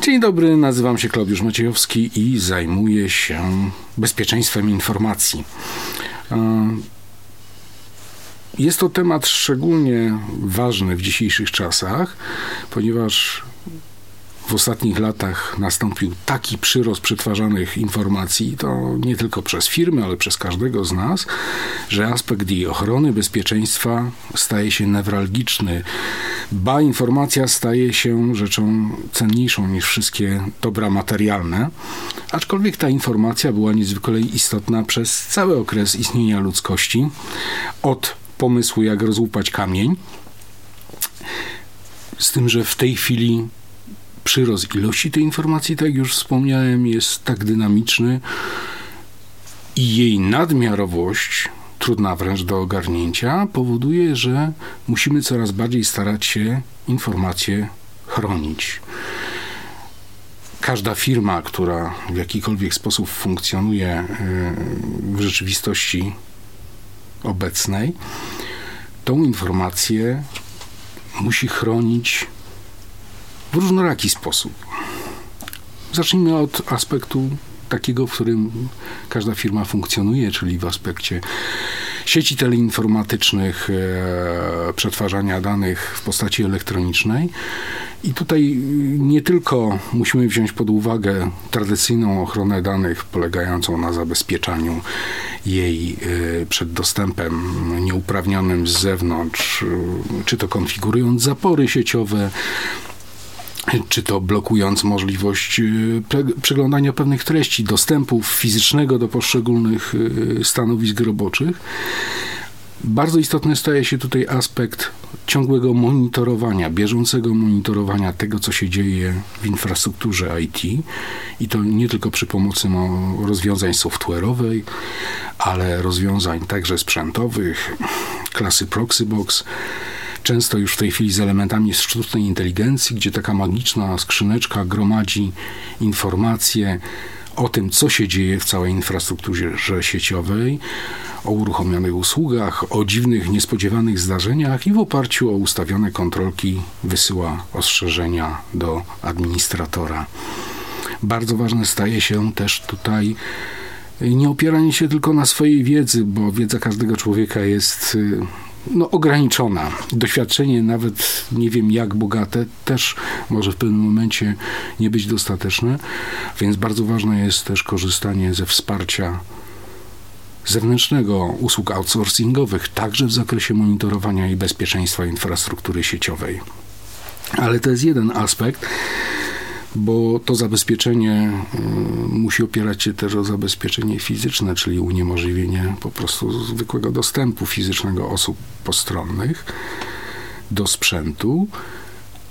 Dzień dobry, nazywam się Klaudiusz Maciejowski i zajmuję się bezpieczeństwem informacji. E, jest to temat szczególnie ważny w dzisiejszych czasach, ponieważ w ostatnich latach nastąpił taki przyrost przetwarzanych informacji, to nie tylko przez firmy, ale przez każdego z nas, że aspekt jej ochrony, bezpieczeństwa staje się newralgiczny, ba informacja staje się rzeczą cenniejszą niż wszystkie dobra materialne, aczkolwiek ta informacja była niezwykle istotna przez cały okres istnienia ludzkości, od pomysłu jak rozłupać kamień, z tym, że w tej chwili przyrost ilości tej informacji, tak już wspomniałem, jest tak dynamiczny i jej nadmiarowość, trudna wręcz do ogarnięcia, powoduje, że musimy coraz bardziej starać się informacje chronić. Każda firma, która w jakikolwiek sposób funkcjonuje y, w rzeczywistości obecnej, tą informację musi chronić w różnoraki sposób. Zacznijmy od aspektu takiego, w którym każda firma funkcjonuje, czyli w aspekcie sieci teleinformatycznych, e, przetwarzania danych w postaci elektronicznej. I tutaj nie tylko musimy wziąć pod uwagę tradycyjną ochronę danych polegającą na zabezpieczaniu jej e, przed dostępem nieuprawnionym z zewnątrz, e, czy to konfigurując zapory sieciowe, czy to blokując możliwość y, przeglądania pewnych treści, dostępu fizycznego do poszczególnych y, stanowisk roboczych. Bardzo istotny staje się tutaj aspekt ciągłego monitorowania, bieżącego monitorowania tego, co się dzieje w infrastrukturze IT i to nie tylko przy pomocy rozwiązań software'owej, ale rozwiązań także sprzętowych, klasy Proxybox, często już w tej chwili z elementami sztucznej inteligencji, gdzie taka magiczna skrzyneczka gromadzi informacje o tym, co się dzieje w całej infrastrukturze sieciowej, o uruchomionych usługach, o dziwnych, niespodziewanych zdarzeniach i w oparciu o ustawione kontrolki wysyła ostrzeżenia do administratora. Bardzo ważne staje się też tutaj nie opieranie się tylko na swojej wiedzy, bo wiedza każdego człowieka jest y, no, ograniczona. Doświadczenie, nawet nie wiem jak bogate, też może w pewnym momencie nie być dostateczne, więc bardzo ważne jest też korzystanie ze wsparcia zewnętrznego usług outsourcingowych, także w zakresie monitorowania i bezpieczeństwa infrastruktury sieciowej. Ale to jest jeden aspekt bo to zabezpieczenie y, musi opierać się też o zabezpieczenie fizyczne, czyli uniemożliwienie po prostu zwykłego dostępu fizycznego osób postronnych do sprzętu,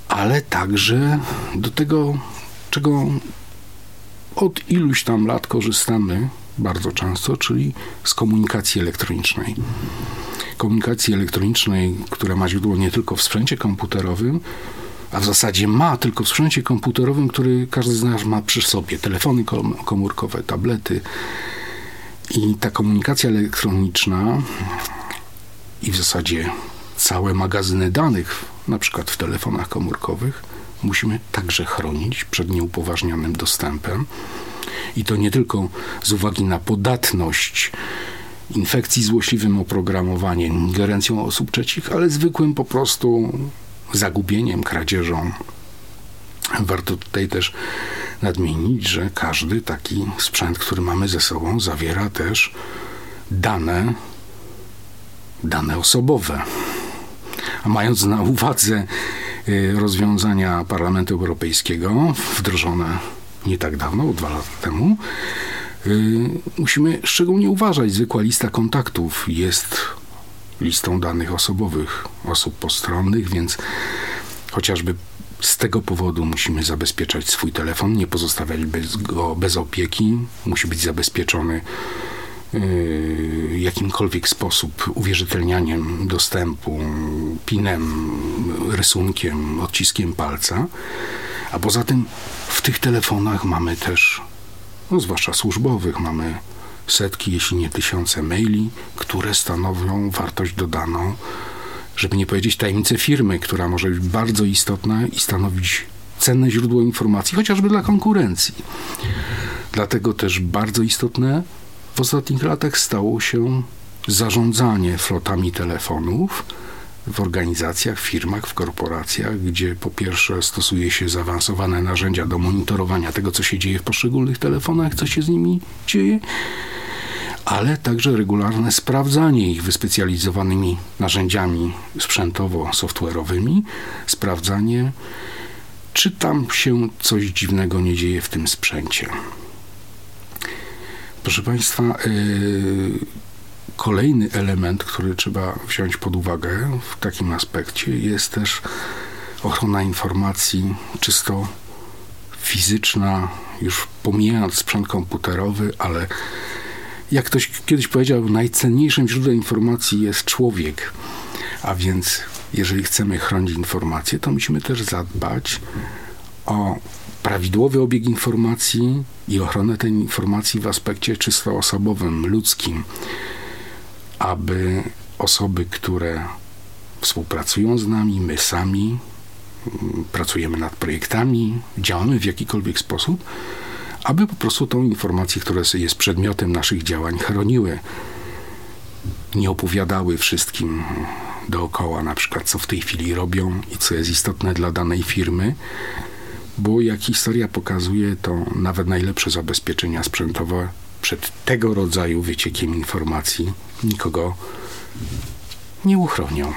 ale także do tego, czego od iluś tam lat korzystamy bardzo często, czyli z komunikacji elektronicznej. Komunikacji elektronicznej, która ma źródło nie tylko w sprzęcie komputerowym, a w zasadzie ma tylko w sprzęcie komputerowym, który każdy z nas ma przy sobie. Telefony komórkowe, tablety. I ta komunikacja elektroniczna i w zasadzie całe magazyny danych, na przykład w telefonach komórkowych, musimy także chronić przed nieupoważnionym dostępem. I to nie tylko z uwagi na podatność infekcji złośliwym oprogramowaniem, ingerencją osób trzecich, ale zwykłym po prostu zagubieniem, kradzieżą. Warto tutaj też nadmienić, że każdy taki sprzęt, który mamy ze sobą, zawiera też dane, dane osobowe. A mając na uwadze y, rozwiązania Parlamentu Europejskiego, wdrożone nie tak dawno, dwa lata temu, y, musimy szczególnie uważać. Zwykła lista kontaktów jest listą danych osobowych osób postronnych, więc chociażby z tego powodu musimy zabezpieczać swój telefon, nie pozostawiać bez, go bez opieki. Musi być zabezpieczony yy, jakimkolwiek sposób uwierzytelnianiem dostępu, pinem, rysunkiem, odciskiem palca. A poza tym w tych telefonach mamy też, no zwłaszcza służbowych, mamy setki, jeśli nie tysiące maili, które stanowią wartość dodaną, żeby nie powiedzieć tajemnicę firmy, która może być bardzo istotna i stanowić cenne źródło informacji, chociażby dla konkurencji. Dlatego też bardzo istotne w ostatnich latach stało się zarządzanie flotami telefonów w organizacjach, firmach, w korporacjach, gdzie po pierwsze stosuje się zaawansowane narzędzia do monitorowania tego, co się dzieje w poszczególnych telefonach, co się z nimi dzieje, ale także regularne sprawdzanie ich wyspecjalizowanymi narzędziami sprzętowo-software'owymi, sprawdzanie, czy tam się coś dziwnego nie dzieje w tym sprzęcie. Proszę Państwa, yy, kolejny element, który trzeba wziąć pod uwagę w takim aspekcie, jest też ochrona informacji czysto fizyczna, już pomijając sprzęt komputerowy, ale jak ktoś kiedyś powiedział, najcenniejszym źródłem informacji jest człowiek. A więc, jeżeli chcemy chronić informacje, to musimy też zadbać o prawidłowy obieg informacji i ochronę tej informacji w aspekcie czysto osobowym, ludzkim, aby osoby, które współpracują z nami, my sami, mm, pracujemy nad projektami, działamy w jakikolwiek sposób, aby po prostu tą informację, która jest przedmiotem naszych działań, chroniły. Nie opowiadały wszystkim dookoła, na przykład, co w tej chwili robią i co jest istotne dla danej firmy, bo jak historia pokazuje, to nawet najlepsze zabezpieczenia sprzętowe przed tego rodzaju wyciekiem informacji nikogo nie uchronią.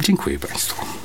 Dziękuję Państwu.